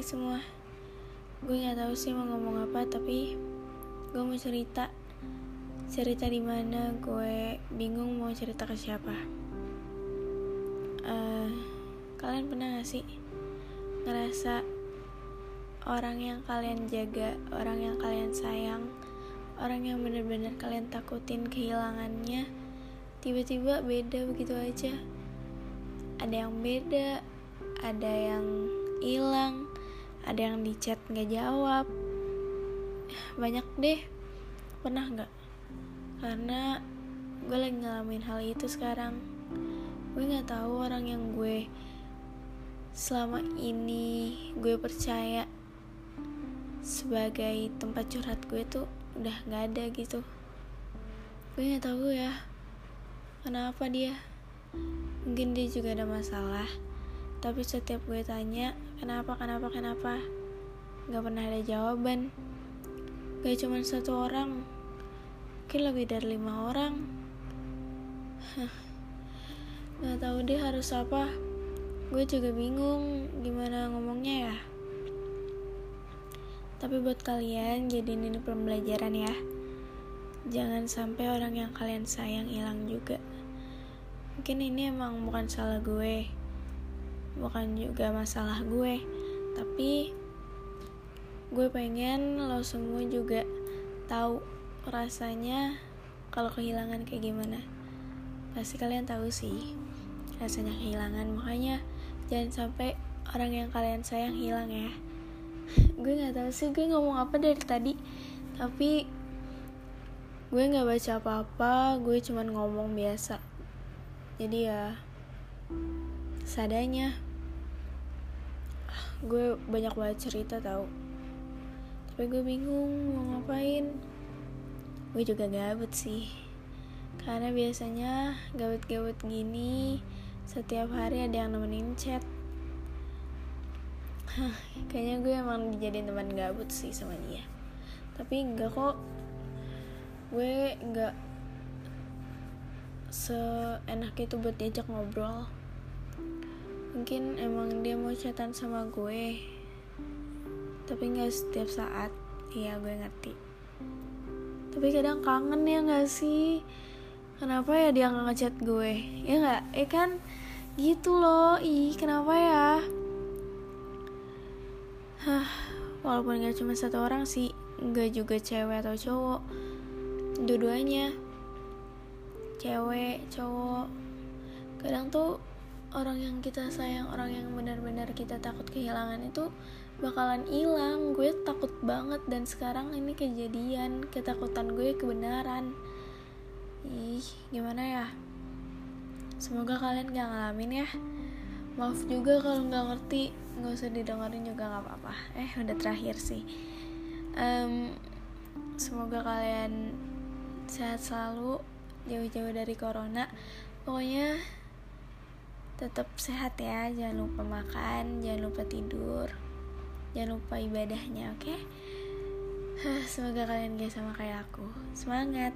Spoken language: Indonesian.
Semua. Gue gak tahu sih mau ngomong apa Tapi gue mau cerita. Cerita di mana gue bingung mau cerita ke siapa. Uh, Kalian pernah gak sih Ngerasa Orang yang kalian jaga Orang yang kalian sayang Orang yang bener-bener kalian takutin kehilangannya Tiba-tiba beda begitu aja? Ada yang beda Ada yang ada yang di chat nggak jawab. Banyak deh. Pernah nggak? Karena gue lagi ngalamin hal itu sekarang. Gue nggak tahu orang yang gue selama ini gue percaya sebagai tempat curhat gue tuh udah nggak ada gitu. Gue nggak tahu ya kenapa dia? Mungkin dia juga ada masalah tapi setiap gue tanya kenapa kenapa kenapa? Nggak pernah ada jawaban. Gak cuma satu orang. Mungkin lebih dari lima orang. Nggak tahu deh harus apa. Gue juga bingung gimana ngomongnya ya. Tapi buat kalian jadi ini pembelajaran ya. Jangan sampai orang yang kalian sayang hilang juga. Mungkin ini emang bukan salah gue bukan juga masalah gue tapi gue pengen lo semua juga tahu rasanya kalau kehilangan kayak gimana. Pasti kalian tahu sih rasanya kehilangan makanya jangan sampai orang yang kalian sayang hilang ya. Gue nggak tahu sih gue ngomong apa dari tadi tapi gue nggak baca apa-apa gue cuman ngomong biasa. Jadi ya sadanya. Gue banyak banget cerita tau. Tapi gue bingung mau ngapain. Gue juga gabut sih. Karena biasanya gabut-gabut gini setiap hari ada yang nemenin chat. Kayaknya gue emang dijadiin teman gabut sih sama dia. Tapi enggak kok. Gue enggak seenak itu buat diajak ngobrol mungkin emang dia mau chatan sama gue. Tapi nggak setiap saat. Iya gue ngerti. Tapi kadang kangen ya nggak sih? Kenapa ya dia nggak ngechat gue? Ya nggak? Eh kan? Gitu loh. Ih kenapa ya? Hah, walaupun gak cuma satu orang sih nggak juga cewek atau cowok. Dua-duanya. Cewek cowok. Kadang tuh orang yang kita sayang orang yang benar-benar kita takut kehilangan itu bakalan hilang. Gue takut banget dan sekarang ini kejadian ketakutan gue kebenaran. Ih gimana ya? Semoga kalian gak ngalamin ya. Maaf juga kalau nggak ngerti. Nggak usah didengerin juga nggak apa-apa. Eh udah terakhir sih. Um, semoga kalian sehat selalu jauh-jauh dari corona. Pokoknya tetap sehat ya. Jangan lupa makan jangan lupa tidur jangan lupa ibadahnya oke? Okay? semoga kalian gak sama kayak aku. Semangat